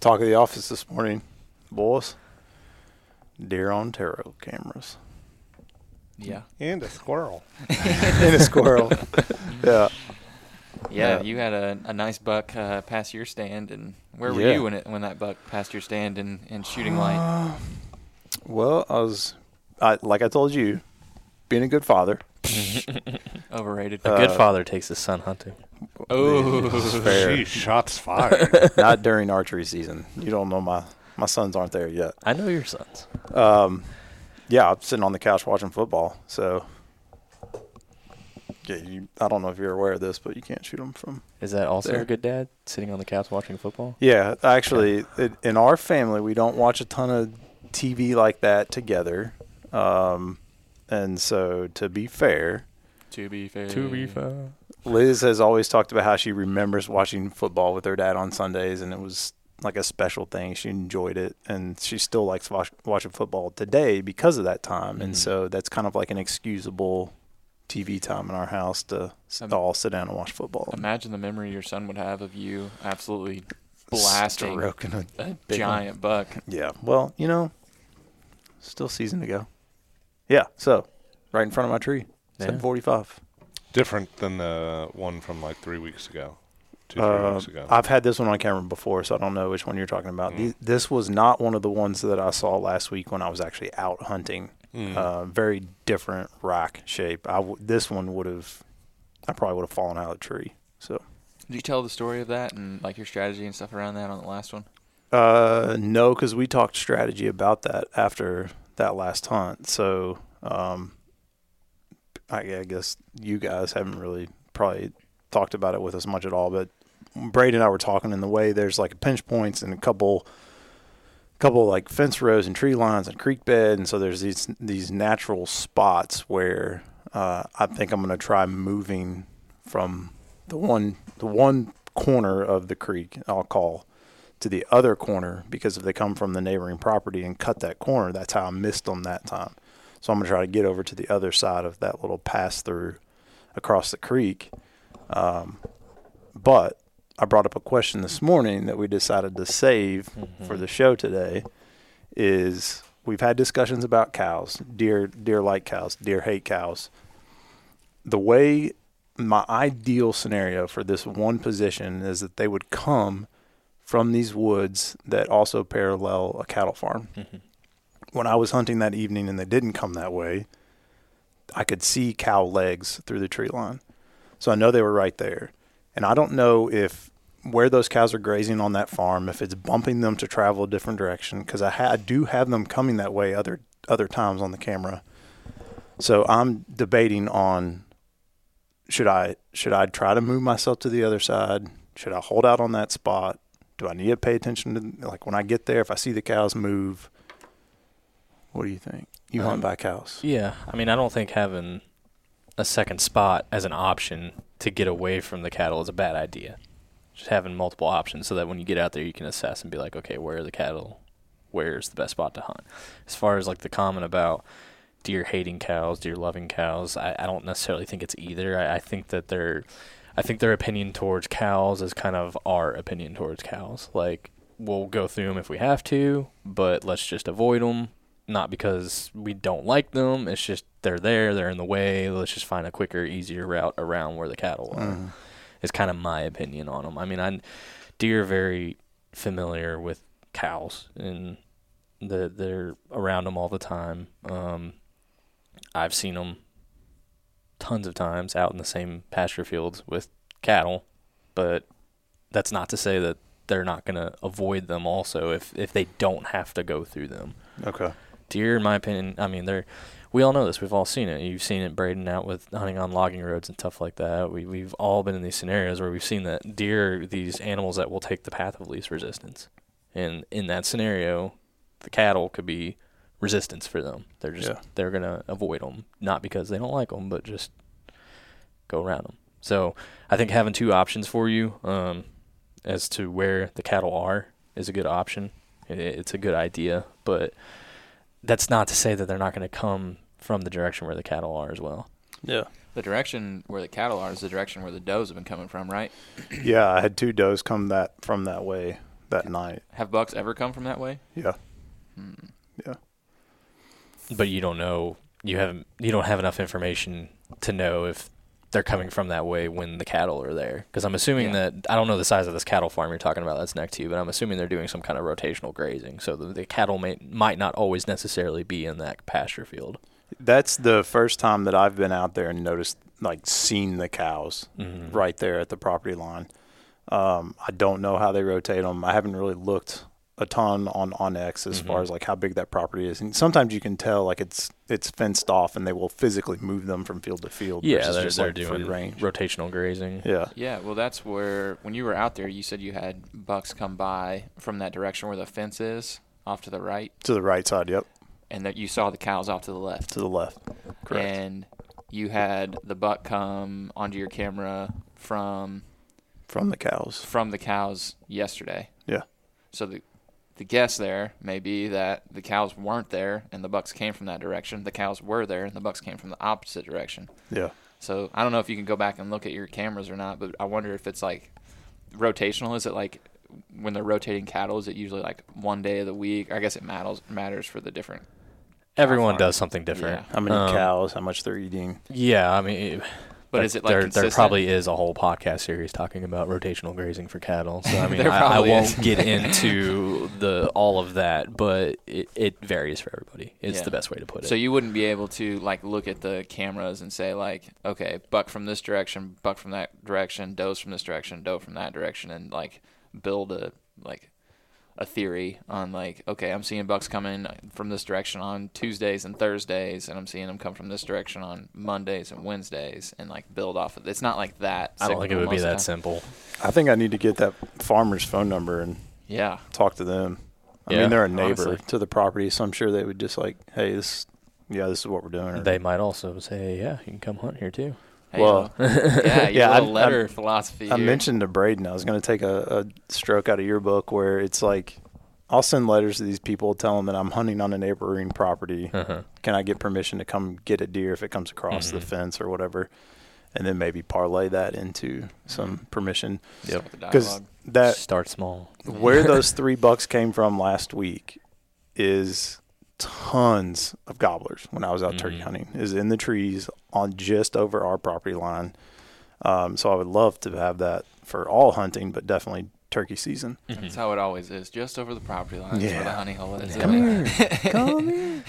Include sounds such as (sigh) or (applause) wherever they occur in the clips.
Talk of the office this morning, boys. Deer on trail cameras Yeah. And a squirrel. (laughs) and a squirrel. (laughs) yeah. Yeah, Yeah. you had a, a nice buck uh, pass your stand, and where were Yeah. you when it when that buck passed your stand and, in shooting light? Uh, (sighs) well, I was, I like I told you, being a good father. (laughs) Overrated. A good Uh, father takes his son hunting. Oh, fair. Sheesh, shots fired. (laughs) Not during archery season. You don't know my my sons aren't there yet. I know your sons. Um, yeah, I'm sitting on the couch watching football. So, yeah, you, I don't know if you're aware of this, but you can't shoot them from. Is that also There. a good dad sitting on the couch watching football? Yeah, actually, it, in our family, we don't watch a ton of TV like that together. Um, and so, to be fair, to be fair. To be fair. Liz has always talked about how she remembers watching football with her dad on Sundays, and it was like a special thing. She enjoyed it, and she still likes watch, watching football today because of that time. And Mhm. so that's kind of like an excusable TV time in our house to Um, all sit down and watch football. Imagine the memory your son would have of you absolutely blasting Stroking a a big one. giant buck. Yeah. Well, you know, still season to go. Yeah. So, right in front of my tree, Yeah. seven forty-five. Different than the one from like three weeks ago. Two, three Uh, weeks ago. I've had this one on camera before, so I don't know which one you're talking about. Mm. These- This was not one of the ones that I saw last week when I was actually out hunting. Mm. Uh, very different rack shape. I w- this one would have, I probably would have fallen out of the tree. So, Did you tell the story of that and like your strategy and stuff around that on the last one? uh, no, because we talked strategy about that after that last hunt. So, um, I, guess you guys haven't really probably talked about it with us much at all. But Brady and I were talking in the way there's like pinch points and a couple, couple like fence rows and tree lines and creek bed, and so there's these these natural spots where uh, I think I'm going to try moving from the one the one corner of the creek I'll call to the other corner because if they come from the neighboring property and cut that corner, that's how I missed them that time. So I'm gonna try to get over to the other side of that little pass through across the creek. Um, but I brought up a question this morning that we decided to save for the show today. Is we've had discussions about cows, deer, deer like cows, deer hate cows. The way my ideal scenario for this one position is that they would come from these woods that also parallel a cattle farm. Mhm. When I was hunting that evening and they didn't come that way, I could see cow legs through the tree line. So I know they were right there. And I don't know if where those cows are grazing on that farm, if it's bumping them to travel a different direction, because I, ha- I do have them coming that way other other times on the camera. So I'm debating on should I should I try to move myself to the other side? Should I hold out on that spot? Do I need to pay attention to like when I get there if I see the cows move? What do you think? You hunt Um, by cows. Yeah, I mean, I don't think having a second spot as an option to get away from the cattle is a bad idea. Just having multiple options so that when you get out there, you can assess and be like, okay, where are the cattle? Where's the best spot to hunt? As far as like the comment about deer hating cows, deer loving cows, I, I don't necessarily think it's either. I, I think that they're, I think their opinion towards cows is kind of our opinion towards cows. Like we'll go through them if we have to, but let's just avoid them not because we don't like them. It's just they're there, they're in the way. Let's just find a quicker, easier route around where the cattle are. Mhm. Is kind of my opinion on them. I mean, I deer are very familiar with cows and the, they're around them all the time. Um, I've seen them tons of times out in the same pasture fields with cattle, but that's not to say that they're not going to avoid them also if if they don't have to go through them Okay. Deer, in my opinion, I mean, they're. We all know this. We've all seen it. You've seen it Brayden out with hunting on logging roads and stuff like that. We we've all been in these scenarios where we've seen that deer, these animals that will take the path of least resistance, and in that scenario, the cattle could be resistance for them. They're just Yeah. they're gonna avoid them, not because they don't like them, but just go around them. So I think having two options for you, um, as to where the cattle are, is a good option. It, it's a good idea, but that's not to say that they're not going to come from the direction where the cattle are as well. Yeah. The direction where the cattle are is the direction where the does have been coming from, right? (clears throat) Yeah, I had two does come that from that way that night. Have bucks ever come from that way? Yeah. Hmm. But you don't know. You haven't. You don't have enough information to know if they're coming from that way when the cattle are there. Because I'm assuming Yeah. that I don't know the size of this cattle farm you're talking about that's next to you, but I'm assuming they're doing some kind of rotational grazing. So the, the cattle may might not always necessarily be in that pasture field. That's the first time that I've been out there and noticed, like, seen the cows Mm-hmm. right there at the property line. Um, I don't know how they rotate them. I haven't really looked a ton on onX as far Mhm. as like how big that property is, and sometimes you can tell like it's it's fenced off, and they will physically move them from field to field. Yeah, versus they're, just, they're like, doing range. rotational grazing. Yeah, Yeah, well, that's where when you were out there, you said you had bucks come by from that direction where the fence is, off to the right, to the right side. Yep, and that you saw the cows off to the left. to the left. Correct. And you had the buck come onto your camera from from the cows. from the cows yesterday. Yeah. So the the guess there may be that the cows weren't there and the bucks came from that direction. The cows were there and the bucks came from the opposite direction. Yeah. So I don't know if you can go back and look at your cameras or not, but I wonder if it's like rotational. Is it like when they're rotating cattle? Is it usually like one day of the week? I guess it matters matters for the different. Everyone farm. does something different. Yeah. How many Um, cows? How much they're eating? Yeah, I mean, But is it like there? consistent? There probably is a whole podcast series talking about rotational grazing for cattle. So I (laughs) mean, I, I won't get (laughs) into the all of that, but it, it varies for everybody. It's Yeah. the best way to put it. So you wouldn't be able to like look at the cameras and say like, okay, buck from this direction, buck from that direction, does from this direction, doe from that direction, and like build a like a theory on like, okay, I'm seeing bucks coming from this direction on Tuesdays and Thursdays, and I'm seeing them come from this direction on Mondays and Wednesdays, and like build off of. It's not like that. I don't think it would be most of the that time. simple. I think I need to get that farmer's phone number and Yeah. talk to them. I Yeah, mean, they're a neighbor honestly. to the property, so I'm sure they would just like, hey, this, yeah, this is what we're doing. or- They might also say, "Yeah, you can come hunt here too." Hey, Well, (laughs) yeah, you yeah, yeah, a I- letter I- philosophy. I here. mentioned to Brayden I was going to take a, a stroke out of your book where it's like I'll send letters to these people, tell them that I'm hunting on a neighboring property. Uh-huh. Can I get permission to come get a deer if it comes across Mhm. the fence or whatever? And then maybe parlay that into some permission Start the because that Start small. where (laughs) those three bucks came from last week is tons of gobblers when I was out turkey Mhm. hunting is in the trees on just over our property line. Um, so I would love to have that for all hunting, but definitely turkey season. That's how it always is, just over the property line. Yeah. Where the Yeah. honey hole is. Come here, (laughs) come here.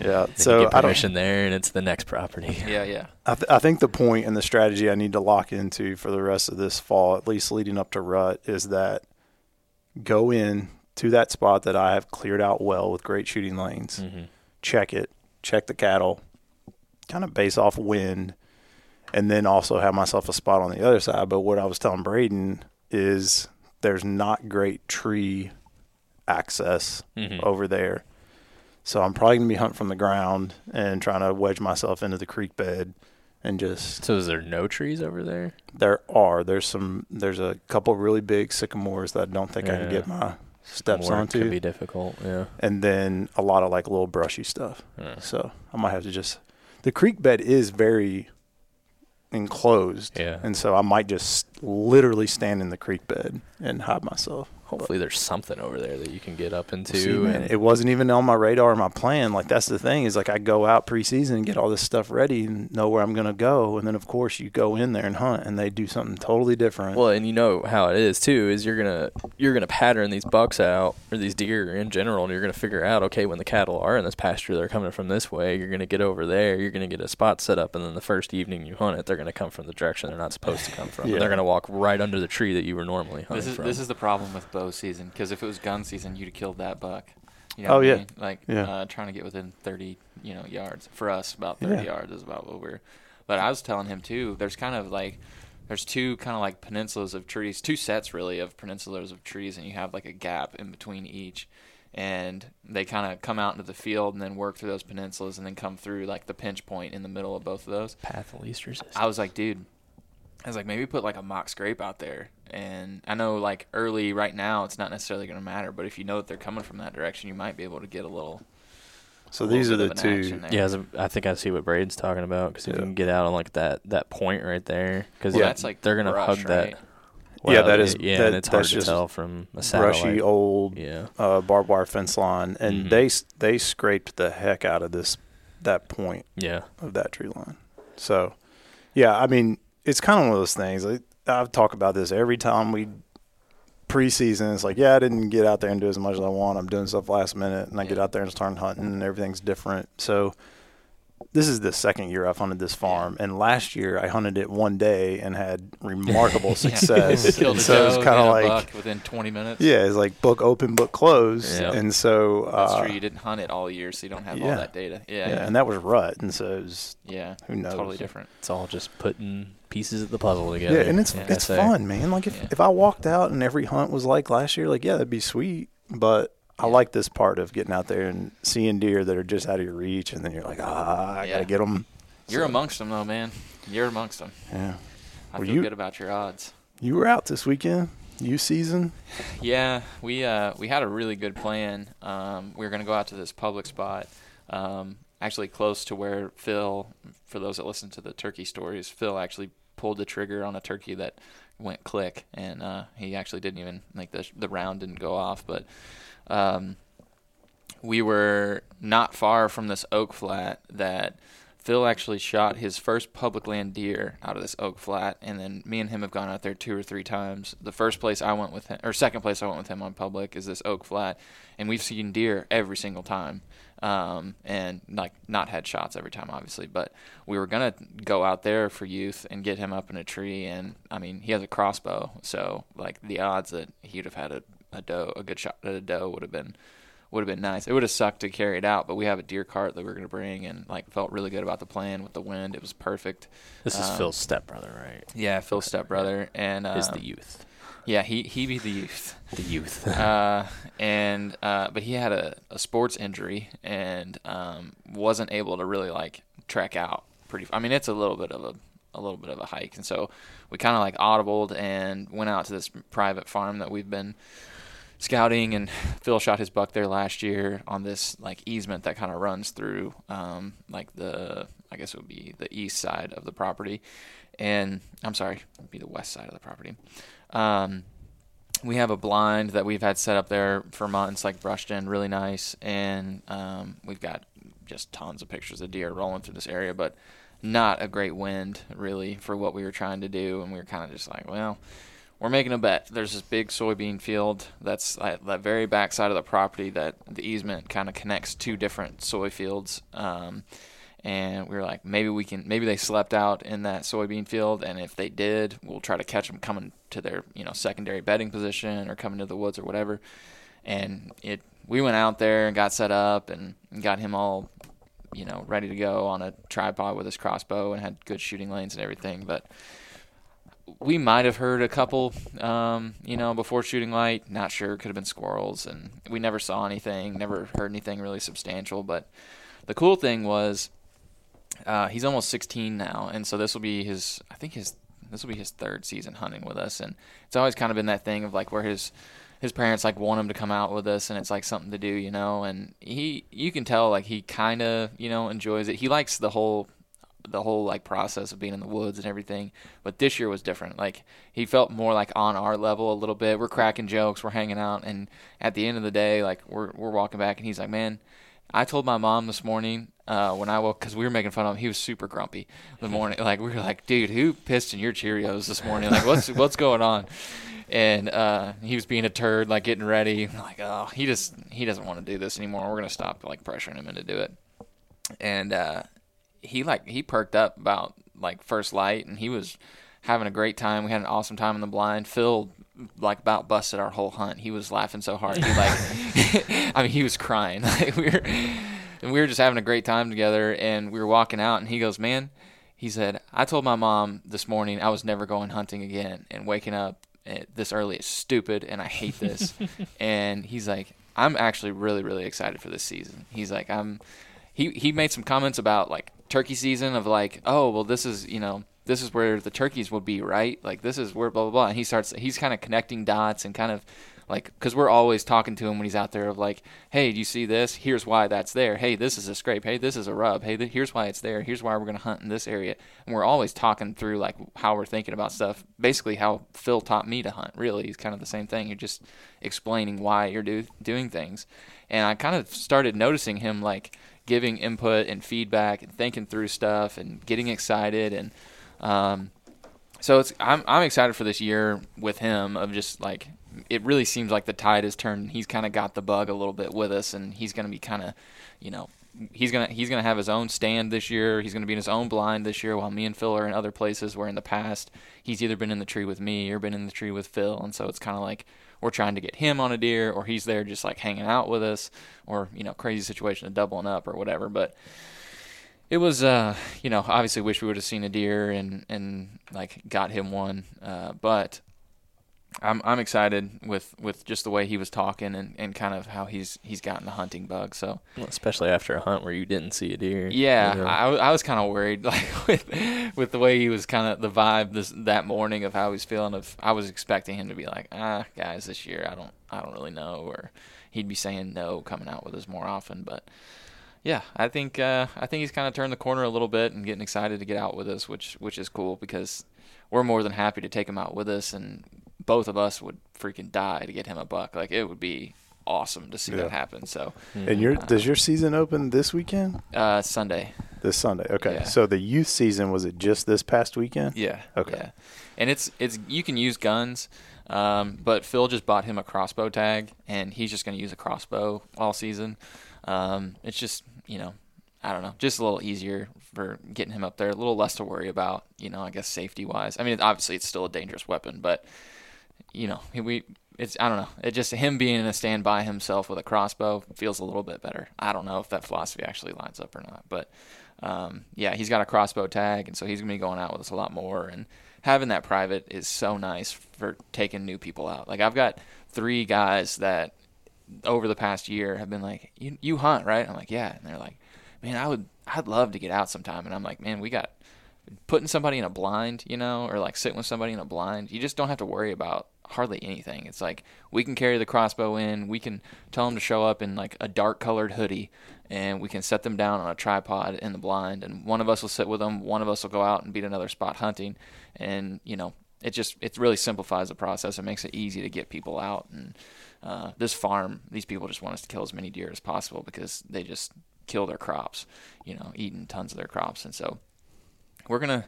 Yeah. Then So you get I don't. permission there, and it's the next property. (laughs) yeah, yeah. I, th- I think the point and the strategy I need to lock into for the rest of this fall, at least leading up to rut, is that go in to that spot that I have cleared out well with great shooting lanes. hmm check it, check the cattle, kind of base off wind, and then also have myself a spot on the other side. But what I was telling Brayden is there's not great tree access hmm over there. So I'm probably gonna be hunting from the ground and trying to wedge myself into the creek bed and just So is there no trees over there? there are there's some there's a couple really big sycamores that I don't think I can get my steps More onto, could be difficult. Yeah. and then a lot of like little brushy stuff. Yeah. So I might have to just. The creek bed is very enclosed, Yeah. and so I might just literally stand in the creek bed and hide myself. Hopefully, there's something over there that you can get up into. See, man, and- it wasn't even on my radar or my plan. Like that's the thing is like I go out preseason and get all this stuff ready and know where I'm gonna go, and then of course you go in there and hunt, and they do something totally different. Well, and you know how it is too. Is you're gonna you're gonna pattern these bucks out or these deer in general, and you're gonna figure out okay when the cattle are in this pasture, they're coming from this way. You're gonna get over there. You're gonna get a spot set up, and then the first evening you hunt it, they're gonna come from the direction they're not supposed to come from. Yeah. they're gonna walk right under the tree that you were normally hunting This is from. this is the problem with bow season because if it was gun season, you'd have killed that buck. You know Oh, what I yeah. mean? Like Yeah. uh, trying to get within thirty, you know, yards. For us, about thirty Yeah. yards is about what we're. But I was telling him too. There's kind of like there's two kind of like peninsulas of trees, two sets really of peninsulas of trees, and you have like a gap in between each. And they kind of come out into the field and then work through those peninsulas and then come through like the pinch point in the middle of both of those. path of least resistance. I was like, dude, I was like, maybe put like a mock scrape out there. And I know like early right now, it's not necessarily going to matter, but if you know that they're coming from that direction, you might be able to get a little. so a little these are bit the two. yeah, I think I see what Brayden's talking about because if Yeah. you can get out on like that that point right there, because Well, Yeah. that's like they're gonna brush, hug that. right? Yeah, that is- yeah, that- and it's hard to tell from a satellite. brushy old Yeah, uh, barbed wire fence line, and Mhm. they they scraped the heck out of this that point yeah, of that tree line. So, yeah, I mean, it's kind of one of those things. Like, I've talked about this every time we preseason. It's like, yeah, I didn't get out there and do as much as I want. I'm doing stuff last minute, and I get out there and start hunting, and everything's different. So, this is the second year I've hunted this farm, and last year I hunted it one day and had remarkable (laughs) success. (laughs) Killed so it's doe, kind of like, within 20 minutes. yeah, it's like book open, book close, Yeah. and so That's uh, true. You didn't hunt it all year, so you don't have all that data. Yeah, yeah, and that was rut, and so it was yeah, who knows. totally different. it's all just putting pieces of the puzzle together. Yeah, and it's Yeah. it's fun, man. Like if, Yeah. if I walked out and every hunt was like last year, like yeah, that'd be sweet. But I like this part of getting out there and seeing deer that are just out of your reach, and then you're like, ah, I Yeah. gotta get them. You're amongst them, though, man. You're amongst them. Yeah, I Were feel you- good about your odds. you were out this weekend, you season. (laughs) Yeah, we uh, we had a really good plan. Um, we were going to go out to this public spot, um, actually close to where Phil. For those that listen to the turkey stories, Phil actually pulled the trigger on a turkey that went click, and uh, he actually didn't even like the the round didn't go off. But um, we were not far from this oak flat that Phil actually shot his first public land deer out of this oak flat, and then me and him have gone out there two or three times. The first place I went with him, or second place I went with him on public, is this oak flat, and we've seen deer every single time, um, and like not had shots every time, obviously. But we were gonna go out there for youth and get him up in a tree, and I mean he has a crossbow, so like the odds that he'd have had a, a doe, a good shot at a doe would have been would have been nice. It would have sucked to carry it out, but we have a deer cart that we are going to bring, and like felt really good about the plan with the wind. It was perfect. This is Um, Phil's stepbrother, right? Yeah, Phil's stepbrother, and uh, Is the youth, yeah he he be the youth. the youth. (laughs) uh, and uh, but he had a, a sports injury and um, wasn't able to really like trek out pretty. I mean, it's a little bit of a a little bit of a hike, and so we kind of like audibled and went out to this private farm that we've been scouting and Phil shot his buck there last year on this like easement that kind of runs through um, like the I guess it would be the east side of the property and I'm sorry it'd be the west side of the property um, we have a blind that we've had set up there for months like brushed in really nice and um, we've got just tons of pictures of deer rolling through this area but not a great wind really for what we were trying to do and we were kind of just like well we're making a bet. There's this big soybean field that's at that very back side of the property that the easement kind of connects two different soy fields. Um, and we were like, maybe we can, maybe they slept out in that soybean field, and if they did, we'll try to catch them coming to their, you know, secondary bedding position or coming to the woods or whatever. And it, we went out there and got set up and got him all, you know, ready to go on a tripod with his crossbow and had good shooting lanes and everything, but we might have heard a couple, um, you know, before shooting light. Not sure. Could have been squirrels, and we never saw anything. Never heard anything really substantial. But the cool thing was, uh, he's almost 16 now, and so this will be his. I think his this will be his third season hunting with us, and it's always kind of been that thing of like where his his parents like want him to come out with us and it's like something to do you know and he you can tell like he kind of you know enjoys it he likes the whole the whole like process of being in the woods and everything. But this year was different. Like he felt more like on our level a little bit. We're cracking jokes, we're hanging out, and at the end of the day, like we're we're walking back, and he's like, "Man, I told my mom this morning uh, when I woke because we were making fun of him. He was super grumpy the morning. Like we were like, dude, who pissed in your Cheerios this morning? Like what's (laughs) what's going on? And uh, he was being a turd, like getting ready. Like, oh, he just he doesn't want to do this anymore. We're gonna stop like pressuring him into do it. And uh, he like he perked up about like first light, and he was having a great time. We had an awesome time in the blind. Phil like about busted our whole hunt. He was laughing so hard. He like, (laughs) (laughs) I mean, he was crying. (laughs) Like we were, and we were just having a great time together. And we were walking out, and he goes, "Man," he said, "I told my mom this morning I was never going hunting again, and waking up at this early is stupid, and I hate this." and he's like, "I'm actually really, really excited for this season." He's like, "I'm." He he made some comments about like turkey season of like, oh well, this is you know this is where the turkeys would be, right? Like this is where blah blah blah. And he starts he's kind of connecting dots and kind of like because we're always talking to him when he's out there of like hey do you see this? Here's why that's there. Hey this is a scrape. Hey this is a rub. Hey th- here's why it's there. Here's why we're to hunt in this area. And we're always talking through like how we're thinking about stuff. Basically how phil taught me to hunt really it's kind of the same thing. You're just explaining why you're do- doing things. And i kind of started noticing him like giving input and feedback and thinking through stuff and getting excited and um, so it's I'm I'm excited for this year with him of just like it really seems like the tide has turned. He's kind of got the bug a little bit with us, and he's going to be kind of, you know, he's gonna he's gonna have his own stand this year. He's gonna be in his own blind this year, while me and Phil are in other places where in the past he's either been in the tree with me or been in the tree with Phil, and so it's kind of like we're trying to get him on a deer, or he's there just like hanging out with us, or you know, crazy situation of doubling up or whatever. But it was uh you know obviously wish we would have seen a deer and and like got him one uh but I'm I'm excited with with just the way he was talking and, and kind of how he's he's gotten the hunting bug so Well, especially after a hunt where you didn't see a deer. yeah you know. I, I was kind of worried (laughs) like with with the way he was kind of the vibe this that morning of how he's feeling of I was expecting him to be like ah guys this year I don't I don't really know or he'd be saying no coming out with us more often but yeah, I think uh, I think he's kind of turned the corner a little bit and getting excited to get out with us, which which is cool because we're more than happy to take him out with us, and both of us would freaking die to get him a buck. Like it would be awesome to see Yeah. that happen. So And your does your season open this weekend? uh, Sunday, This Sunday. Okay. Yeah. So the youth season was it just this past weekend? yeah, Okay. yeah. and it's it's you can use guns, um, but Phil just bought him a crossbow tag, and he's just going to use a crossbow all season. Um, it's just you know, I don't know, just a little easier for getting him up there, a little less to worry about. You know, I guess safety wise. I mean, obviously it's still a dangerous weapon, but you know, we it's I don't know. It just him being in a stand by himself with a crossbow feels a little bit better. I don't know if that philosophy actually lines up or not, but um, yeah, he's got a crossbow tag, and so he's gonna be going out with us a lot more. And having that private is so nice for taking new people out. Like I've got three guys that over the past year have been like, "You you hunt, right?" I'm like, "Yeah," and they're like, "Man, I would I'd love to get out sometime." And I'm like, "Man, we got putting somebody in a blind, you know, or like sitting with somebody in a blind. You just don't have to worry about hardly anything. It's like we can carry the crossbow in, we can tell them to show up in like a dark colored hoodie, and we can set them down on a tripod in the blind, and one of us will sit with them, one of us will go out and beat another spot hunting, and you know, it just it really simplifies the process. It makes it easy to get people out, and uh, this farm, these people just want us to kill as many deer as possible because they just kill their crops, you know, eating tons of their crops, and so we're gonna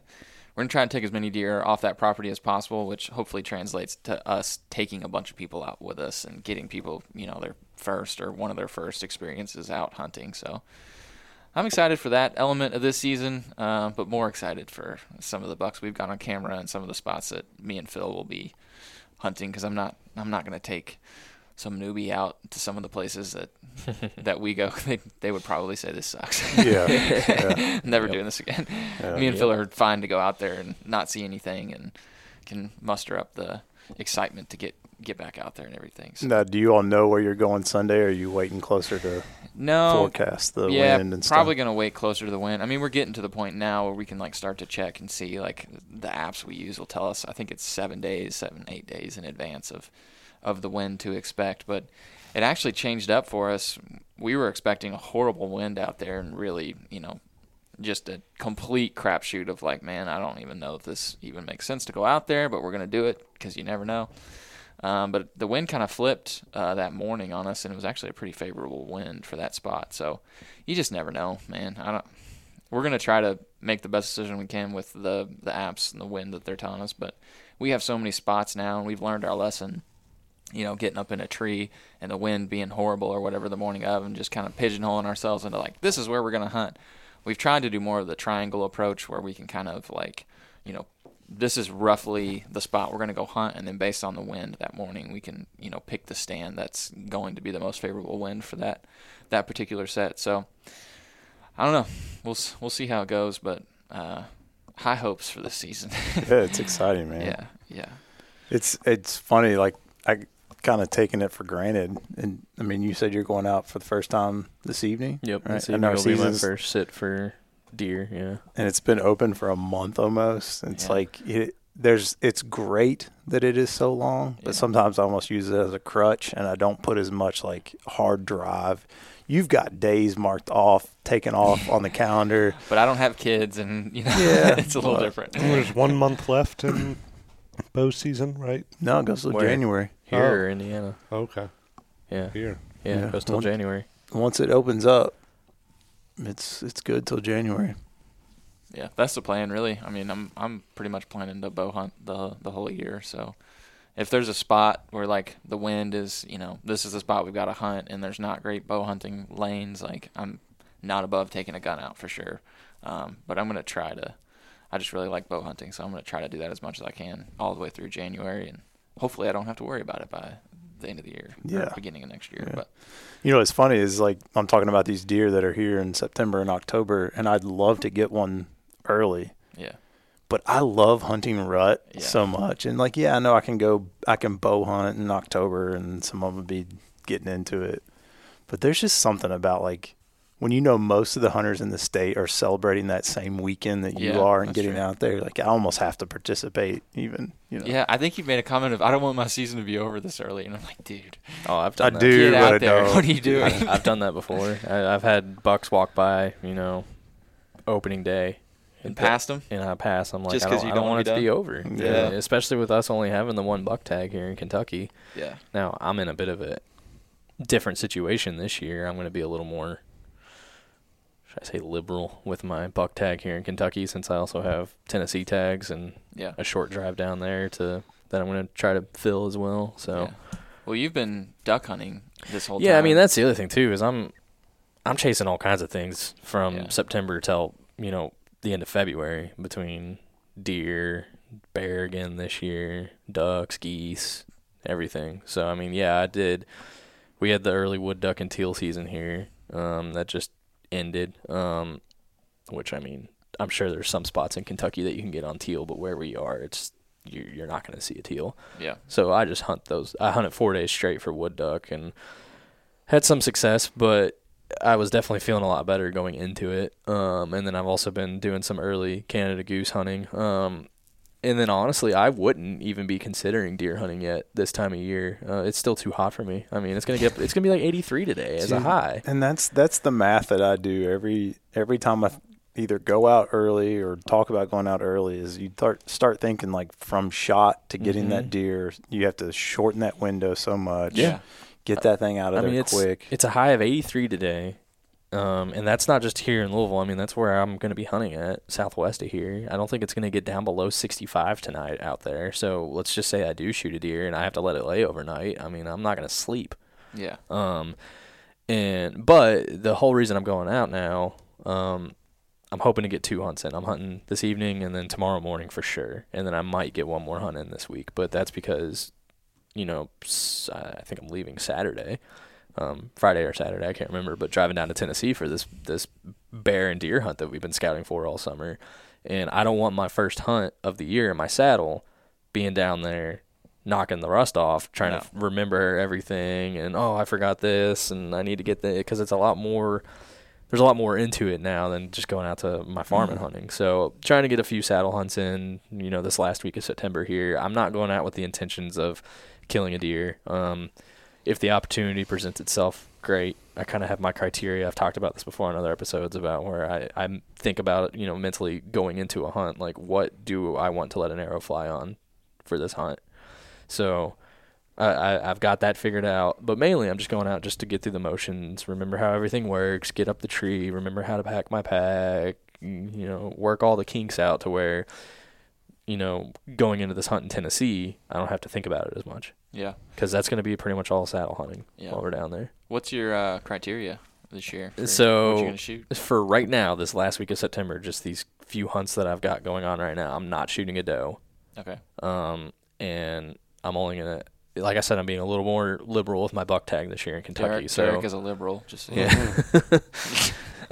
we're gonna try and take as many deer off that property as possible, which hopefully translates to us taking a bunch of people out with us and getting people, you know, their first or one of their first experiences out hunting. So I'm excited for that element of this season, uh, but more excited for some of the bucks we've got on camera and some of the spots that me and Phil will be hunting because I'm not I'm not gonna take some newbie out to some of the places that (laughs) that we go. (laughs) They they would probably say this sucks. Yeah. yeah. (laughs) Never Yep. doing this again. Yeah. Me and Phil are fine to go out there and not see anything and can muster up the excitement to get get back out there and everything. So, Now, do you all know where you're going Sunday? Or are you waiting closer to no, forecast the yeah, wind and probably stuff? gonna wait closer to the wind. I mean, we're getting to the point now where we can like start to check and see like the apps we use will tell us. I think it's seven days, seven eight days in advance of of the wind to expect, but it actually changed up for us. We were expecting a horrible wind out there, and really, you know, just a complete crapshoot of like, man, I don't even know if this even makes sense to go out there, but we're gonna do it because you never know. Um, but the wind kind of flipped uh, that morning on us, and it was actually a pretty favorable wind for that spot. So you just never know, man. I don't. We're gonna try to make the best decision we can with the the apps and the wind that they're telling us, but we have so many spots now, and we've learned our lesson. You know, getting up in a tree and the wind being horrible or whatever the morning of, and just kind of pigeonholing ourselves into like this is where we're gonna hunt. We've tried to do more of the triangle approach, where we can kind of like, you know, this is roughly the spot we're going to go hunt and then based on the wind that morning we can you know pick the stand that's going to be the most favorable wind for that that particular set so i don't know we'll we'll see how it goes but uh high hopes for this season (laughs) yeah, it's exciting, man. yeah yeah It's it's funny. Like I kind of taken it for granted, and I mean, you said you're going out for the first time this evening. Yep. Right. This And evening our will be my season's- first sit for deer. Yeah. and it's been open for a month almost. It's Yeah. like it, there's it's great that it is so long, but Yeah. sometimes I almost use it as a crutch, and I don't put as much like hard drive. You've got days marked off, taken off on the calendar. (laughs) But I don't have kids, and you know, Yeah. (laughs) it's a little Well, different. There's one month left in bow season, right? No, it goes to Where? January. Here Oh. or Indiana. Okay. Yeah. Here. Yeah, Yeah. it goes till One- January. Once it opens up, it's it's good till January. Yeah, that's the plan, really. I mean, I'm I'm pretty much planning to bow hunt the the whole year. So, if there's a spot where like the wind is, you know, this is the spot we've got to hunt, and there's not great bow hunting lanes, like I'm not above taking a gun out for sure. Um, but I'm gonna try to. I just really like bow hunting, so I'm gonna try to do that as much as I can all the way through January, and hopefully I don't have to worry about it by the end of the year, Yeah. beginning of next year. Yeah. But You know, what's funny is like I'm talking about these deer that are here in September and October, and I'd love to get one early. yeah, But I love hunting rut Yeah. so much, and like, yeah, I know I can go, I can bow hunt in October, and some of them be getting into it. But there's just something about like when you know most of the hunters in the state are celebrating that same weekend that you Yeah, are and getting true. out there. Like I almost have to participate, even. You know. yeah. I think you made a comment of I don't want my season to be over this early, and I'm like, dude, Oh, I've I done that. do, get but out I there. don't. What are you doing? I, I've done that before. (laughs) I, I've had bucks walk by, you know, opening day, and passed them. and I pass. I'm like, Just I 'cause don't, you don't don't want it wanna be be over. Yeah. especially with us only having the one buck tag here in Kentucky. Yeah. Now I'm in a bit of a different situation this year. I'm going to be a little more, should I say, liberal with my buck tag here in Kentucky, since I also have Tennessee tags and Yeah. a short drive down there to that I'm going to try to fill as well. So. Yeah. Well, you've been duck hunting this whole Yeah, time. I mean that's the other thing too is I'm I'm chasing all kinds of things from Yeah. September till you know the end of February between deer, bear again this year, ducks, geese, everything. So I mean, yeah, I did. We had the early wood duck and teal season here um, that just ended, um, which I mean, I'm sure there's some spots in Kentucky that you can get on teal, but where we are, it's you're, you're not going to see a teal. Yeah. So I just hunt those. I hunted four days straight for wood duck and had some success, but I was definitely feeling a lot better going into it. Um, and then I've also been doing some early Canada goose hunting. Um, and then honestly, I wouldn't even be considering deer hunting yet this time of year. Uh, it's still too hot for me. I mean, it's gonna get it's gonna be like 83 today as a high. And that's that's the math that I do every every time I either go out early or talk about going out early is you start start thinking like from shot to getting that Mhm. deer you have to shorten that window so much. Yeah. Get that thing out of I mean, there it's quick. it's a high of 83 today. Um, and that's not just here in Louisville. I mean, that's where I'm going to be hunting at, southwest of here. I don't think it's going to get down below 65 tonight out there. So let's just say I do shoot a deer and I have to let it lay overnight. I mean, I'm not going to sleep. Yeah. Um, and but the whole reason I'm going out now, um, I'm hoping to get two hunts in. I'm hunting this evening and then tomorrow morning for sure, and then I might get one more hunt in this week. But that's because, you know, I think I'm leaving Saturday, um, Friday or Saturday, I can't remember. But driving down to Tennessee for this this bear and deer hunt that we've been scouting for all summer, and I don't want my first hunt of the year in my saddle being down there knocking the rust off, trying No. to remember everything, and oh, I forgot this, and I need to get the because it's a lot more. There's a lot more into it now than just going out to my farm and hunting. So trying to get a few saddle hunts in, you know, this last week of September here. I'm not going out with the intentions of killing a deer. Um, if the opportunity presents itself, great. I kind of have my criteria. I've talked about this before on other episodes about where I, I think about, you know, mentally going into a hunt. Like, what do I want to let an arrow fly on for this hunt? So I, I've got that figured out. But mainly, I'm just going out just to get through the motions, remember how everything works, get up the tree, remember how to pack my pack, you know, work all the kinks out to where, you know, going into this hunt in Tennessee, I don't have to think about it as much Yeah. because that's going to be pretty much all saddle hunting Yeah. while we're down there. What's your uh, criteria this year? So- what you gonna shoot? For right now, this last week of September, just these few hunts that I've got going on right now, I'm not shooting a doe. Okay. Um, and I'm only gonna, like I said, I'm being a little more liberal with my buck tag this year in Kentucky. Derek, so Derek is a liberal. Just so Yeah.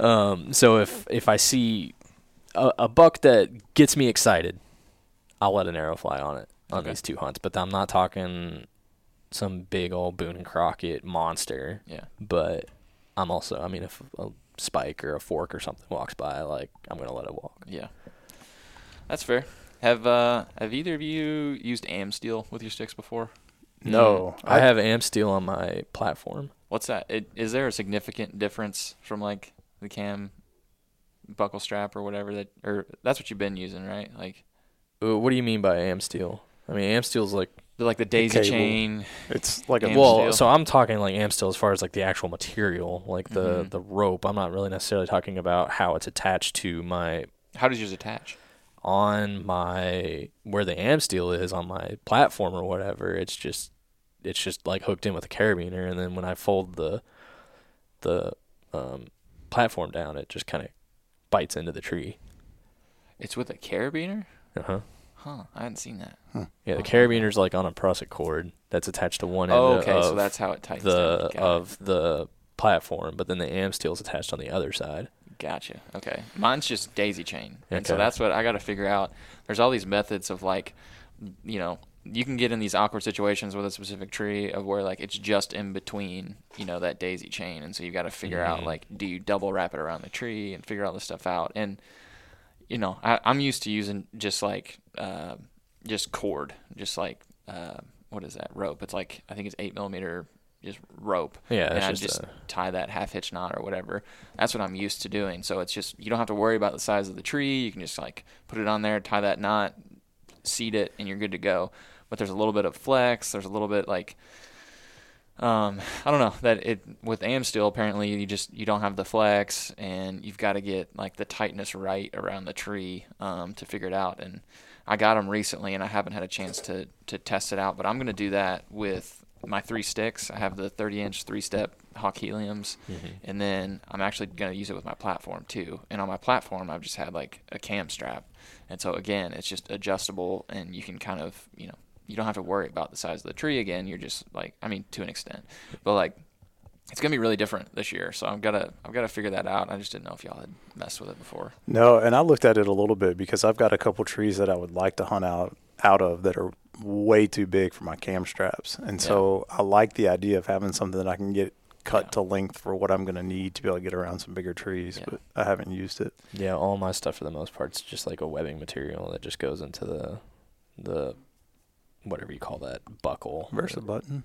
(laughs) um, so if if I see a, a buck that gets me excited, I'll let an arrow fly on it on Okay. these two hunts. But I'm not talking some big old Boone and Crockett monster. yeah. But I'm also, I mean, if a spike or a fork or something walks by, like I'm gonna let it walk. Yeah. That's fair. Have uh have either of you used AmSteel with your sticks before? No, I have AmSteel on my platform. What's that? It, is there a significant difference from like the cam buckle strap or whatever that or that's what you've been using, right? Like Uh, What do you mean by AmSteel? I mean AmSteel's like the, like the daisy cable. chain. It's like a Am well, so I'm talking like AmSteel as far as like the actual material, like the Mhm. the rope. I'm not really necessarily talking about how it's attached to my How does yours attach? on my where the AmSteel is on my platform or whatever. It's just it's just like hooked in with a carabiner, and then when I fold the the um, platform down, it just kind of bites into the tree. It's with a carabiner? Uh huh. Huh, I hadn't seen that. Yeah, the carabiner's like on a prusik cord that's attached to one end Oh, of, okay, so that's how it tightens the down. Got it. the platform, but then the AmSteel's attached on the other side. Gotcha. Okay. Mine's just daisy chain. And so that's what I got to figure out. There's all these methods of like, you know, you can get in these awkward situations with a specific tree of where like it's just in between, you know, that daisy chain. And so you've got to figure out Mhm. like, do you double wrap it around the tree and figure all this stuff out? And, you know, I, I'm used to using just like, uh, just cord, just like, uh, what is that rope? It's like, I think it's eight millimeter just rope Yeah, and I just, just a, tie that half hitch knot or whatever. That's what I'm used to doing. So it's just you don't have to worry about the size of the tree. You can just like put it on there, tie that knot, seat it, and you're good to go. But there's a little bit of flex. There's a little bit like um, I don't know that it with AmSteel apparently you just you don't have the flex and you've got to get like the tightness right around the tree um, to figure it out. And I got them recently and I haven't had a chance to to test it out. But I'm gonna do that with my three sticks. I have the 30 inch three step Hawk Heliums, and then I'm actually gonna use it with my platform too. And on my platform, I've just had like a cam strap, and so again, it's just adjustable, and you can kind of you know you don't have to worry about the size of the tree again. You're just like I mean to an extent, but like it's gonna be really different this year. So I've gotta I've gotta figure that out. I just didn't know if y'all had messed with it before. No, and I looked at it a little bit because I've got a couple trees that I would like to hunt out out of that are way too big for my cam straps, and so I like the idea of having something that I can get cut Yeah. to length for what I'm going to need to be able to get around some bigger trees. Yeah. But I haven't used it. yeah, all my stuff for the most part is just like a webbing material that just goes into the the whatever you call that buckle. Versa button.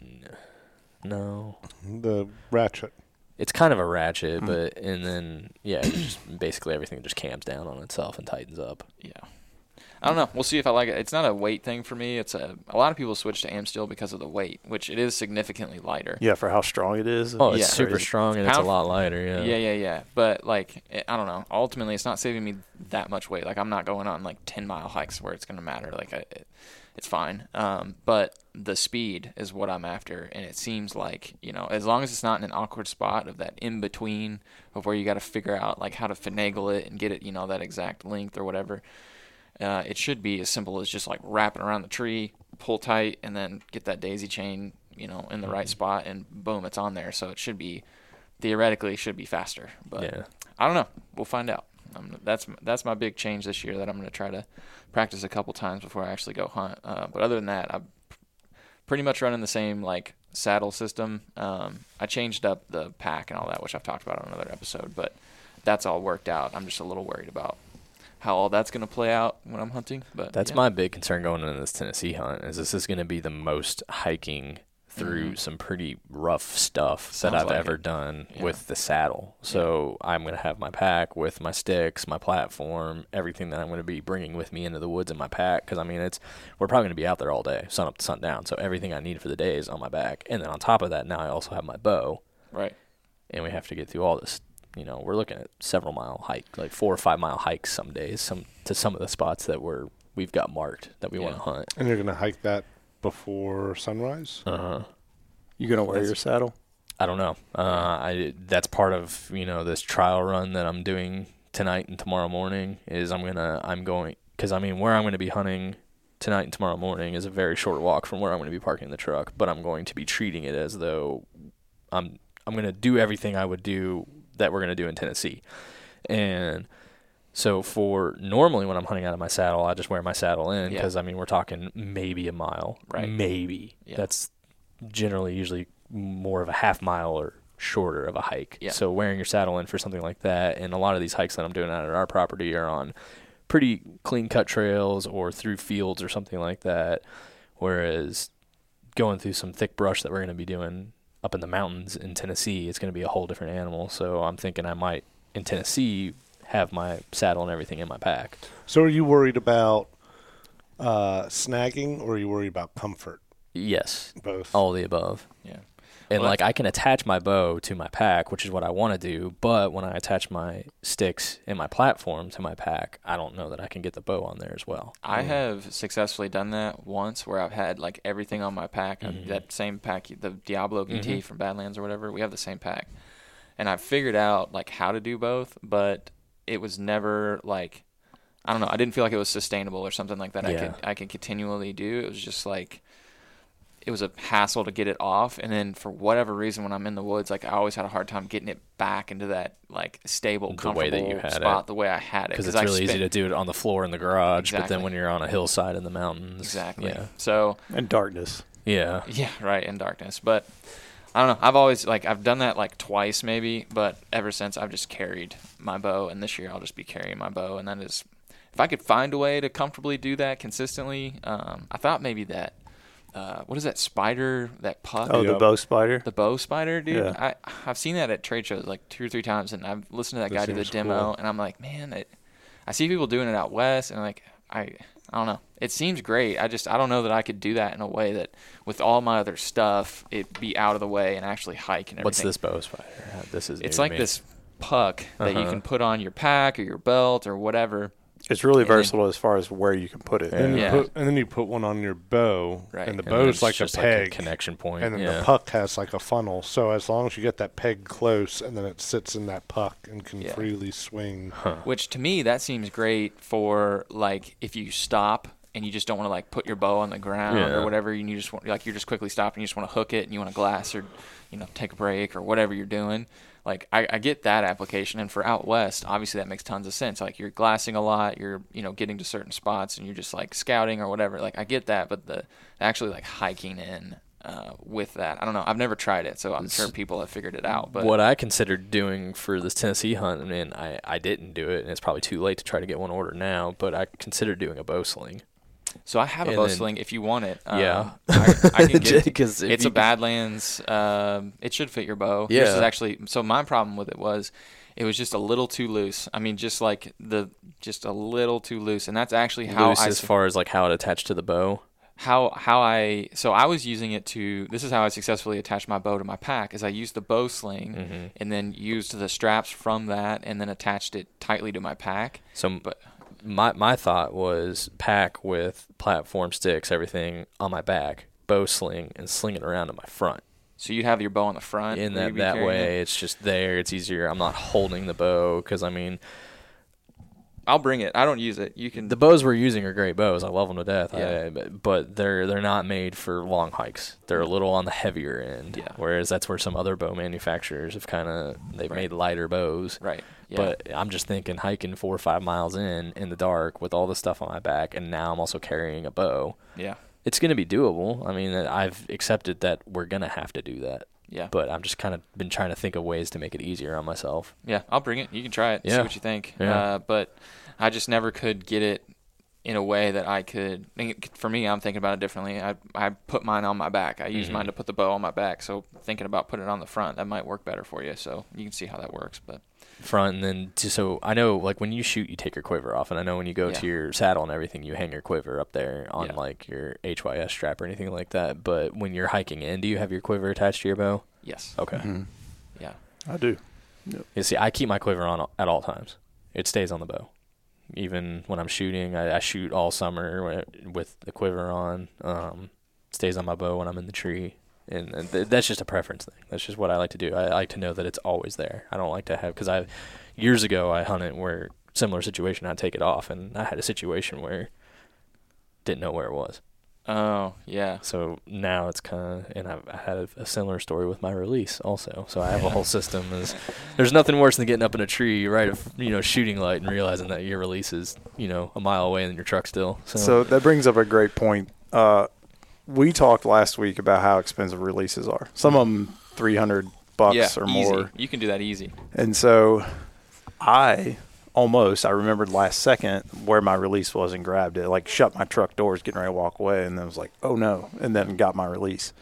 No, The ratchet. it's kind of a ratchet, Hmm. but and then yeah, just basically everything just cams down on itself and tightens up. Yeah. I don't know. We'll see if I like it. It's not a weight thing for me. It's a a lot of people switch to AmSteel because of the weight, which it is significantly lighter. Yeah, for how strong it is. Oh, it's Yeah. super crazy. strong and it's a lot lighter. Yeah. Yeah, yeah, yeah. But like, it, I don't know. Ultimately, it's not saving me that much weight. Like, I'm not going on like 10 mile hikes where it's gonna matter. Like, I, it, it's fine. Um, but the speed is what I'm after, and it seems like you know, as long as it's not in an awkward spot of that in between of where you got to figure out like how to finagle it and get it, you know, that exact length or whatever. Uh, it should be as simple as just like wrapping around the tree, pull tight, and then get that daisy chain, you know, in the right spot, and boom, it's on there. So it should be theoretically it should be faster, but yeah. I don't know. We'll find out. Um, that's that's my big change this year that I'm going to try to practice a couple times before I actually go hunt. Uh, but other than that, I'm pretty much running the same like saddle system. Um, I changed up the pack and all that, which I've talked about on another episode. But that's all worked out. I'm just a little worried about how all that's going to play out when I'm hunting. But That's yeah. my big concern going into this Tennessee hunt. Is this is going to be the most hiking through Mhm. some pretty rough stuff Sounds that I've like ever it. done Yeah. with the saddle. So I'm going to have my pack with my sticks, my platform, everything that I'm going to be bringing with me into the woods in my pack. Because I mean, it's we're probably going to be out there all day, sun up to sun down. So everything I need for the day is on my back. And then on top of that, now I also have my bow, right. and we have to get through all this. You know, we're looking at several mile hike, like four or five mile hikes some days, some to some of the spots that we're we've got marked that we want to hunt. And you're going to hike that before sunrise? Uh huh. You gonna wear That's- your saddle? I don't know. Uh, I that's part of you know this trial run that I'm doing tonight and tomorrow morning. Is I'm gonna I'm going because I mean where I'm going to be hunting tonight and tomorrow morning is a very short walk from where I'm going to be parking the truck, but I'm going to be treating it as though I'm I'm going to do everything I would do that we're going to do in Tennessee, and so for normally when I'm hunting out of my saddle, I just wear my saddle in Yeah. because I mean we're talking maybe a mile, Right. Maybe Yeah. that's generally usually more of a half mile or shorter of a hike. Yeah. So wearing your saddle in for something like that, and a lot of these hikes that I'm doing out at our property are on pretty clean cut trails or through fields or something like that. Whereas going through some thick brush that we're going to be doing up in the mountains in Tennessee, it's going to be a whole different animal. So I'm thinking I might in Tennessee have my saddle and everything in my pack. So are you worried about uh, snagging or are you worried about comfort? Yes, Both. all the above. Yeah. And Well, like I can attach my bow to my pack, which is what I want to do. But when I attach my sticks and my platform to my pack, I don't know that I can get the bow on there as well. I have successfully done that once where I've had like everything on my pack. I've- Mhm. That same pack, the Diablo BT Mhm. from Badlands or whatever, we have the same pack. And I've figured out like how to do both, but it was never like I don't know, I didn't feel like it was sustainable or something like that I could I could continually do. It was just like it was a hassle to get it off and then for whatever reason when I'm in the woods like I always had a hard time getting it back into that like stable The way comfortable that you had spot it. the way I had it Because it's I really easy to do it on the floor in the garage, but then when you're on a hillside in the mountains, Exactly. yeah, So And darkness. yeah, Yeah, right, in darkness. But I don't know. I've always like I've done that like twice maybe, but ever since I've just carried my bow and this year I'll just be carrying my bow and that is if I could find a way to comfortably do that consistently, um, I thought maybe that uh, what is that spider that puck Oh, the bow spider. the bow spider, dude. Yeah. I I've seen that at trade shows like two or three times, and I've listened to that That guy do the demo, cool. and I'm like, man, it, I see people doing it out west, and like I I don't know, it seems great. I just I don't know that I could do that in a way that with all my other stuff, it be out of the way and actually hike and everything. What's this bow spider? This is It's like this puck that you Uh-huh. can put on your pack or your belt or whatever. It's really And then- versatile as far as where you can put it. And, Yeah. put, and then you put one on your bow, Right. and the bow is then bow's it's like a peg, connection point. and then yeah. the puck has like a funnel. So as long as you get that peg close, and then it sits in that puck and can Yeah. freely swing. Huh. Which to me that seems great for like if you stop and you just don't want to like put your bow on the ground Yeah. or whatever, and you just want like you're just quickly stopping, you just want to hook it and you want to glass or you know take a break or whatever you're doing. Like I, I get that application, and for out west, obviously that makes tons of sense. Like you're glassing a lot, you're you know getting to certain spots, and you're just like scouting or whatever. Like I get that, but the actually like hiking in uh, with that, I don't know. I've never tried it, so I'm sure people have figured it out. But what I considered doing for this Tennessee hunt, I and I, I didn't do it, and it's probably too late to try to get one ordered now, but I considered doing a bow sling. So I have a bow sling if you want it. Yeah. Um, I, I can (laughs) get it. Because if It's you a Badlands. Um, it should fit your bow. Yeah. Yours is actually. So my problem with it was, it was just a little too loose. I mean, just like the, just a little too loose, and that's actually how loose I as far as like how it attached to the bow. how how I so I was using it to. This is how I successfully attached my bow to my pack. Is I used the bow sling. Mhm. And then used the straps from that, and then attached it tightly to my pack. So But my my thought was pack with platform sticks, everything on my back, bow sling, and sling it around to my front. so you'd have your bow on the front. In that that way, it. it's just there. It's easier. I'm not holding the bow because I mean I'll bring it. I don't use it. You can. the bows we're using are great bows. I love them to death. Yeah. I, but, but they're they're not made for long hikes. They're a little on the heavier end. Yeah. Whereas that's where some other bow manufacturers have kind of they've Right. made lighter bows. right. Yeah. But I'm just thinking hiking four or five miles in in the dark with all the stuff on my back, and now I'm also carrying a bow. yeah. It's going to be doable. I mean, I've accepted that we're going to have to do that, Yeah. but I'm just kind of been trying to think of ways to make it easier on myself. Yeah, I'll bring it. You can try it. Yeah. See what you think. Yeah. Uh, but I just never could get it in a way that I could. For me, I'm thinking about it differently. I I put mine on my back. I use Mhm. mine to put the bow on my back. So thinking about putting it on the front, that might work better for you. So you can see how that works. But Front and then to, so I know like when you shoot, you take your quiver off, and I know when you go to your saddle and everything, you hang your quiver up there on Yeah. like your HYS strap or anything like that. But when you're hiking in, do you have your quiver attached to your bow? yes, Okay. Mhm. yeah, I do. You see, I keep my quiver on at all times. It stays on the bow. Even when I'm shooting, I, I shoot all summer with the quiver on. Um, stays on my bow when I'm in the tree, and, and th- that's just a preference thing. That's just what I like to do. I like to know that it's always there. I don't like to have because I years ago I hunted where similar situation I'd take it off, and I had a situation where didn't know where it was. oh yeah, So now it's kind of, and I've I had a, a similar story with my release also. So I have a whole (laughs) system. Is there's nothing worse than getting up in a tree right at you know shooting light and realizing that your release is you know a mile away and your truck still. So, So that brings up a great point. Uh, we talked last week about how expensive releases are. Some of them 300 bucks yeah, or easy. more. You can do that easy. And so I almost. I remembered last second where my release was and grabbed it. Like shut my truck doors, getting ready to walk away, and then was like, "Oh no!" And then got my release.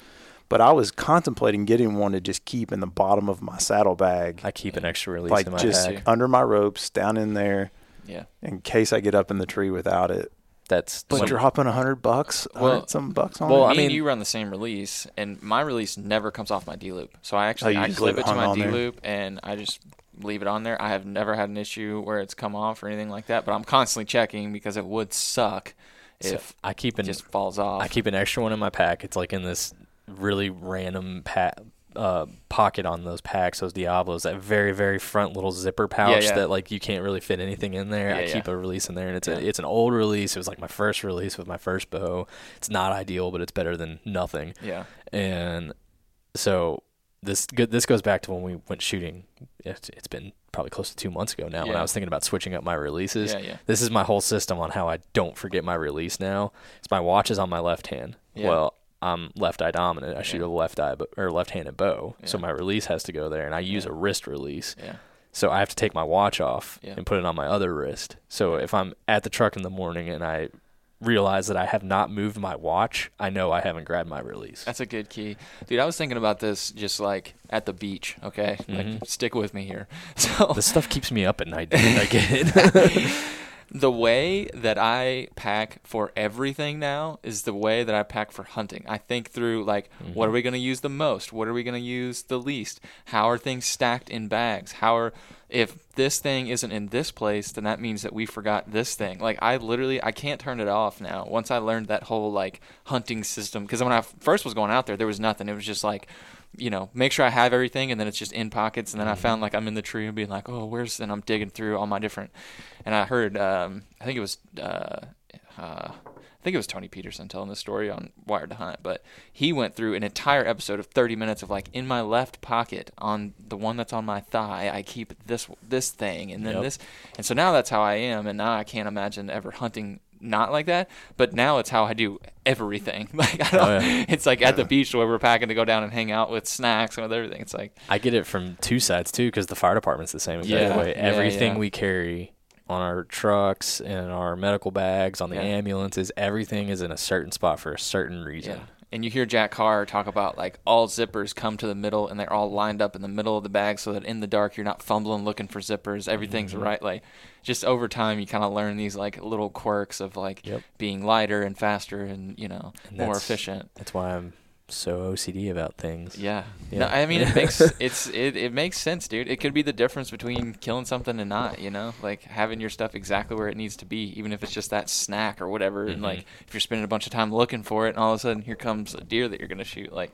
But I was contemplating getting one to just keep in the bottom of my saddlebag, I keep an extra release like in my just pack. under my ropes, down in there, Yeah. in case I get up in the tree without it. That's But when- dropping a hundred bucks, Well- well, some bucks on well, it. I mean- and you run the same release, and my release never comes off my D loop. So I actually Oh, I just clip leave it it to my on D there? loop, and I just leave it on there. I have never had an issue where it's come off or anything like that. But I'm constantly checking because it would suck so if I keep it just falls off. I keep an extra one in my pack. It's like in this really random pa- uh, pocket on those packs, those Diablos, that very very front little zipper pouch yeah. that like you can't really fit anything in there. I Yeah, keep a release in there, and it's Yeah. a it's an old release. It was like my first release with my first bow. It's not ideal, but it's better than nothing. yeah. And so this go- this goes back to when we went shooting. It's, it's been probably close to two months ago now. When I was thinking about switching up my releases. Yeah, yeah. This is my whole system on how I don't forget my release now. It's my watch is on my left hand. Yeah. Well, I'm left eye dominant. I shoot Yeah. a left eye bo- or left handed bow, so my release has to go there, and I use Yeah. a wrist release. Yeah. So I have to take my watch off Yeah. and put it on my other wrist. So if I'm at the truck in the morning and I realize that I have not moved my watch, I know I haven't grabbed my release. That's a good key, dude. I was thinking about this just like at the beach. Okay, like Mhm. stick with me here. (laughs) So this stuff keeps me up at night, dude. I get it. (laughs) (laughs) the way that I pack for everything now is the way that I pack for hunting. I think through like mm-hmm. what are we going to use the most? What are we going to use the least? How are things stacked in bags? How are if this thing isn't in this place, then that means that we forgot this thing. Like I literally I can't turn it off now. Once I learned that whole like hunting system cuz when I first was going out there there was nothing. It was just like you know, make sure I have everything, and then it's just in pockets. And then I found like I'm in the tree and being like, oh, where's? And I'm digging through all my different. And I heard, um, I think it was, uh, uh, I think it was Tony Peterson telling this story on Wired to Hunt, but he went through an entire episode of 30 minutes of like in my left pocket on the one that's on my thigh, I keep this this thing, and then Yep. this, and so now that's how I am, and now I can't imagine ever hunting not like that. But now it's how I do everything. (laughs) Like I oh, don't. Oh, yeah. It's like at the (laughs) beach where we're packing to go down and hang out with snacks and with everything. It's like I get it from two sides too, because the fire department's the same Yeah, way. Everything yeah. we carry on our trucks and our medical bags, on the ambulances, everything is in a certain spot for a certain reason. And you hear Jack Carr talk about like all zippers come to the middle and they're all lined up in the middle of the bag so that in the dark you're not fumbling looking for zippers. Everything's Mm-hmm. right. Like just over time you kind of learn these like little quirks of like Yep. being lighter and faster and you know And more efficient. That's why I'm so OCD about things. Yeah. Yeah. No, I mean it makes (laughs) it's it, it makes sense, dude. It could be the difference between killing something and not, you know? Like having your stuff exactly where it needs to be, even if it's just that snack or whatever. And Mhm. like if you're spending a bunch of time looking for it and all of a sudden here comes a deer that you're gonna shoot, like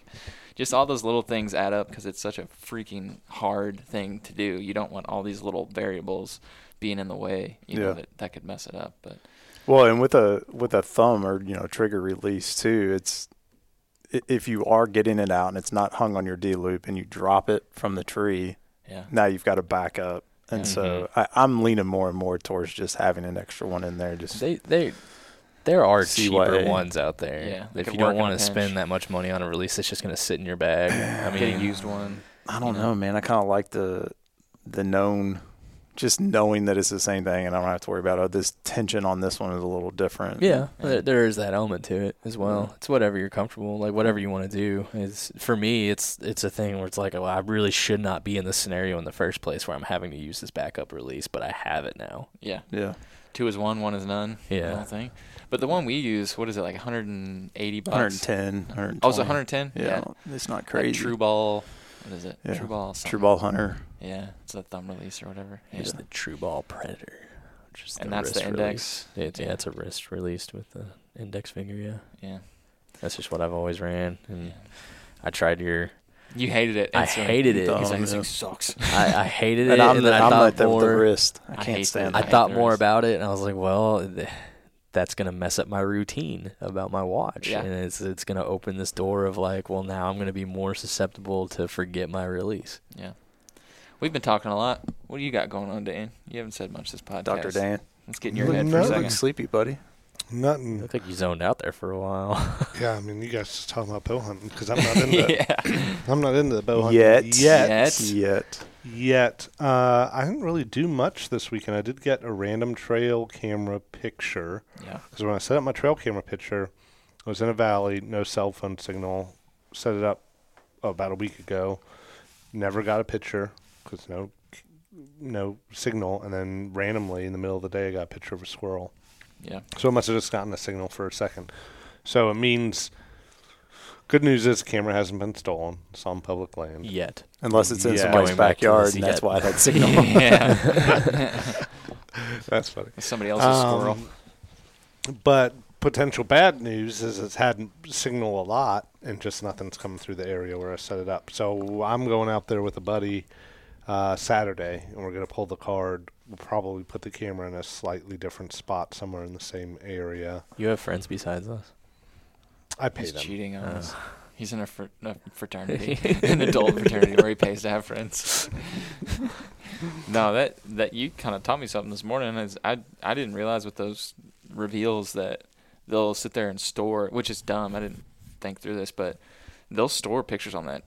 just all those little things add up because it's such a freaking hard thing to do. You don't want all these little variables being in the way, you know, Yeah. that, that could mess it up. But Well, and with a with a thumb or you know trigger release too, it's i- if you are getting it out and it's not hung on your D loop and you drop it from the tree, yeah. now you've got to back up. And Yeah. so mm-hmm. I, I'm leaning more and more towards just having an extra one in there. Just They they there are CYA. cheaper ones out there. Yeah, if you don't want to spend that much money on a release, it's just gonna sit in your bag. (clears throat) I Get a mean, used one. I don't you know, know. man. I kind of like the the known, just knowing that it's the same thing, and I don't have to worry about oh this tension on this one is a little different. Yeah, Yeah. there, there is that element to it as well. It's whatever you're comfortable, like whatever you want to do. It's for me, it's it's a thing where it's like, oh, I really should not be in this scenario in the first place where I'm having to use this backup release, but I have it now. Yeah. yeah. Two is one, one is none. Yeah. The whole thing. But the one we use, what is it, like 180 bucks? 110, 120. Oh, it's 110? Yeah, it's not Like crazy. TruBall. What is it? Yeah. TruBall. something. TruBall Hunter. Yeah. It's a thumb release or whatever. Yeah. Here's the TruBall Predator, which is and the that's the index. release. It's, yeah, it's a wrist released with the index finger. Yeah, Yeah. that's just what I've always ran, and yeah. I tried your. You hated it. I instantly. hated it. Dumb. He's like, this thing sucks. I, I hated (laughs) it, And I'm, and the, then I I'm thought like that with the more. wrist. I I can't hate stand the- I that. hate thought more wrist. about it, and I was like, well, th- that's gonna mess up my routine about my watch, Yeah. and it's it's gonna open this door of like, well, now I'm gonna be more susceptible to forget my release. Yeah. We've been talking a lot. What do you got going on, Dan? You haven't said much this podcast. Dr. Dan. Let's get in your No, head for no. a You second. look sleepy, buddy. You Nothing. look like you zoned out there for a while. (laughs) Yeah, I mean, you guys just talking about bow hunting because I'm not into. (laughs) yeah. (coughs) I'm not into the bow hunting Yet. Yet. Yet. Yet. yet. Uh, I didn't really do much this weekend. I did get a random trail camera picture Yeah. because when I set up my trail camera picture, I was in a valley, no cell phone signal. Set it up about a week ago. Never got a picture because no no signal, and then randomly in the middle of the day, I got a picture of a squirrel. Yeah. So it must have just gotten a signal for a second. So it means good news is the camera hasn't been stolen. It's on public land. Yet. Unless it's in Yeah. somebody's Going back to backyard, this and that's yet. why it had (laughs) signal. yeah. (laughs) That's funny. Somebody else's squirrel. Um, But potential bad news is it's had signal a lot and just nothing's coming through the area where I set it up. So I'm going out there with a buddy uh, Saturday and we're going to pull the card. We'll probably put the camera in a slightly different spot somewhere in the same area. You have friends besides us? I pay He's them. cheating on Uh. us. He's in a, fr- a fraternity, (laughs) an adult fraternity where he pays to have friends. (laughs) no, that that you kind of taught me something this morning. Is I I didn't realize with those reveals that they'll sit there and store, which is dumb. I didn't think through this, but they'll store pictures on that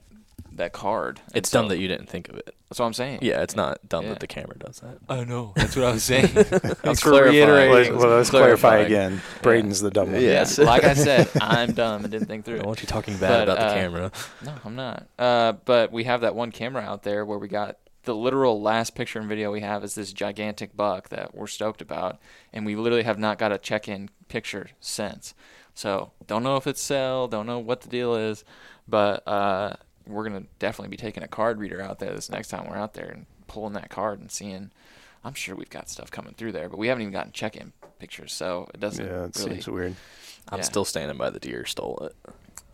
that card. And It's dumb so- that you didn't think of it. That's what I'm saying. Yeah, it's not dumb Yeah. that the camera does that. I know. That's what I was saying. (laughs) Thanks Thanks for for clarifying. reiterating. well, let's clarify Clarifying. again. Brayden's the dumb one. Yes. like I said, (laughs) I'm dumb and didn't think through I it. don't want you talking bad But, about the uh, camera. No, I'm not. Uh, but we have that one camera out there where we got the literal last picture and video we have is this gigantic buck that we're stoked about, and we literally have not got a check-in picture since. So don't know if it's cell, don't know what the deal is, but uh, we're gonna definitely be taking a card reader out there this next time we're out there and pulling that card and seeing. I'm sure we've got stuff coming through there, but we haven't even gotten check-in pictures, so it doesn't Yeah, it really. seems weird. I'm yeah. still standing by the deer stole it.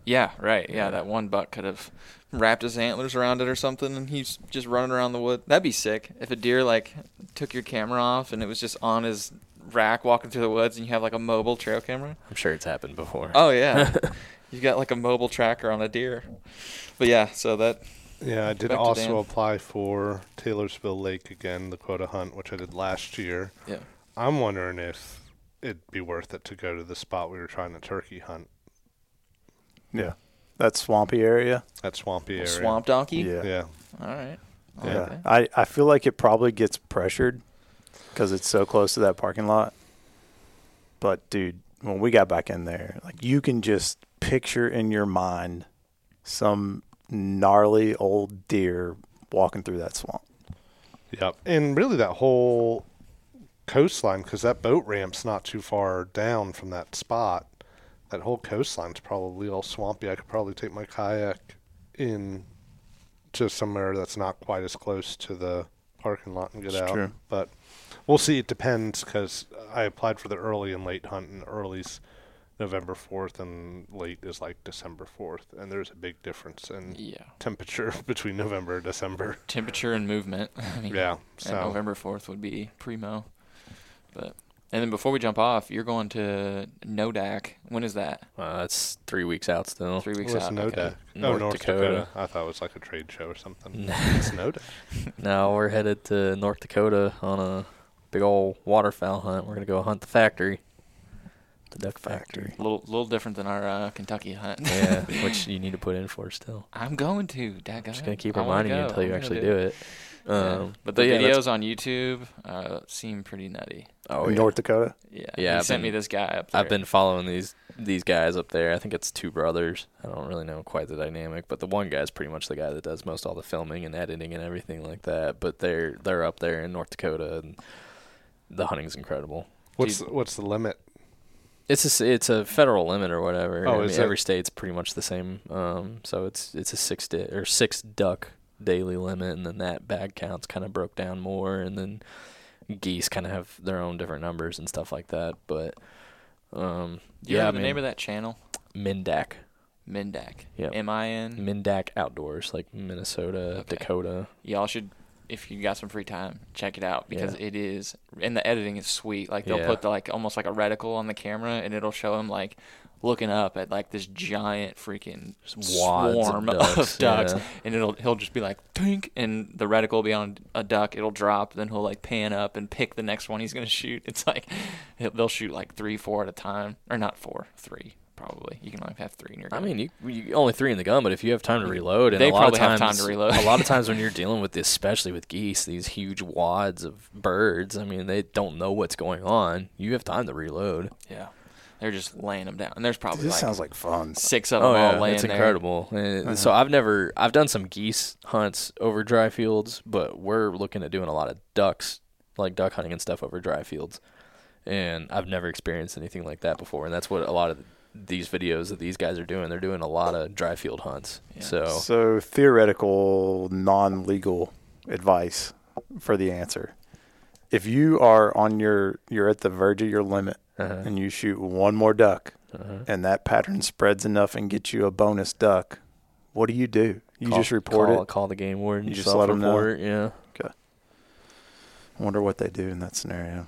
Yeah, right. Yeah, that one buck could have wrapped his antlers around it or something, and he's just running around the wood. That'd be sick if a deer like took your camera off and it was just on his rack walking through the woods, and you have like a mobile trail camera. I'm sure it's happened before. Oh yeah, (laughs) you got like a mobile tracker on a deer. But yeah, so that Yeah, I did Back to also apply for Taylorsville Lake again, the quota hunt, which I did last year. yeah. I'm wondering if it'd be worth it to go to the spot we were trying to turkey hunt, Yeah. That swampy area. that swampy area. Swamp donkey. Yeah. Yeah. All right. I Yeah. that. I, I feel like it probably gets pressured because it's so close to that parking lot. But, dude, when we got back in there, like you can just picture in your mind some gnarly old deer walking through that swamp. Yep. And really, that whole coastline, because that boat ramp's not too far down from that spot, that whole coastline's probably all swampy. I could probably take my kayak in to somewhere that's not quite as close to the parking lot and get It's out. true. But we'll see. It depends because I applied for the early and late hunt, and early's November 4th, and late is like December 4th. And there's a big difference in Yeah. temperature (laughs) between November and December. Temperature and movement. (laughs) I mean, Yeah. And So. November fourth would be primo. But and then before we jump off, you're going to Nodak. When is that? Uh, it's three weeks out still. Three weeks What's out. Nodak? okay. oh, North North Dakota. Dakota. I thought it was like a trade show or something. (laughs) It's Nodak. Now we're headed to North Dakota on a big old waterfowl hunt. We're gonna go hunt the factory, the duck factory. A little, little different than our uh, Kentucky hunt. yeah, (laughs) which you need to put in for still. I'm going to. Daggone Just gonna keep I wanna reminding you until you I'm gonna actually do it. Yeah. Um, but the yeah, that's- videos on YouTube uh, seem pretty nutty. Oh in yeah. North Dakota. Yeah. Yeah, He I've sent been- me this guy up there. I've been following these these guys up there. I think it's two brothers. I don't really know quite the dynamic, but the one guy's pretty much the guy that does most all the filming and editing and everything like that. But they're they're up there in North Dakota, and the hunting's incredible. What's Dude. the, what's the limit? It's a, s- it's a federal limit or whatever. Oh, I is mean, it? every state's pretty much the same. Um, so it's it's a six day or six duck daily limit, and then that bag counts kind of broke down more, and then geese kind of have their own different numbers and stuff like that. But um, Do you yeah, know I the name of that channel? Mindak. Mindak. Yep. M I N. Mindak Outdoors, like Minnesota, Okay. Dakota. Y'all should, if you got some free time, check it out because Yeah. it is, and the editing is sweet. Like they'll Yeah. put the like almost like a reticle on the camera, and it'll show him like looking up at like this giant freaking wads of swarm of ducks, ducks, yeah. and it'll he'll just be like pink, and the reticle will be on a duck. It'll drop, then he'll like pan up and pick the next one he's gonna shoot. It's like they'll shoot like three, four at a time, or not four, three. Probably. You can only have three in your Gun. I mean, you, you only three in the gun, but if you have time to reload, and They a lot of probably have times, time to reload. a lot of times when you're (laughs) dealing with, this, especially with geese, these huge wads of birds. I mean, they don't know what's going on. You have time to reload. yeah, they're just laying them down, and there's probably this like sounds like fun. six of oh, them Oh all yeah, laying it's there. incredible. And So I've never, I've done some geese hunts over dry fields, but we're looking at doing a lot of ducks, like duck hunting and stuff over dry fields. And I've never experienced anything like that before, and that's what a lot of these videos that these guys are doing. They're doing a lot of dry field hunts. Yeah. So So theoretical, non-legal advice for the answer. If you are on your, you're at the verge of your limit, uh and you shoot one more duck, uh and that pattern spreads enough and gets you a bonus duck, what do you do? You just report call, it. Call the game warden. You just let 'em know? self-report it, Yeah. I wonder what they do in that scenario.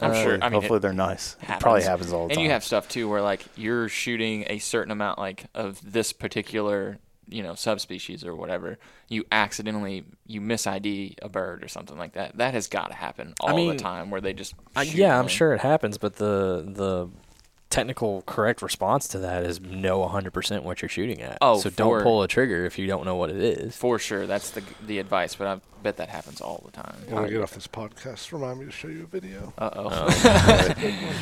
I'm Uh, sure. I mean, hopefully they're nice. It probably happens. happens all the and time. you have stuff too where like you're shooting a certain amount like of this particular you know subspecies or whatever. You accidentally you miss ID a bird or something like that. That has got to happen all mean, the time where they just shoot yeah, I'm sure it happens, but the the technical correct response to that is know 100% what you're shooting at. Oh, so don't pull a trigger if you don't know what it is. For sure, that's the the advice, but I bet that happens all the time. When I get off this podcast, remind me to show you a video. Uh oh. (laughs)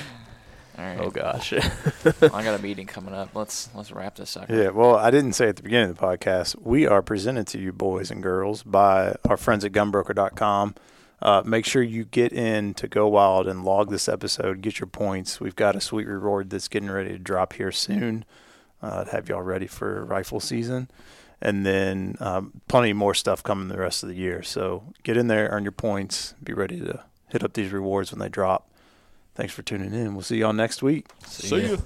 all right. Oh gosh. I got a meeting coming up. Let's let's wrap this up. Yeah, well, I didn't say at the beginning of the podcast, we are presented to you, boys and girls, by our friends at gunbroker.com. Uh, make sure you get in to GoWild and log this episode, get your points. We've got a sweet reward that's getting ready to drop here soon uh, to have y'all ready for rifle season. And then um, plenty more stuff coming the rest of the year. So get in there, earn your points, be ready to hit up these rewards when they drop. Thanks for tuning in. We'll see y'all next week. See ya.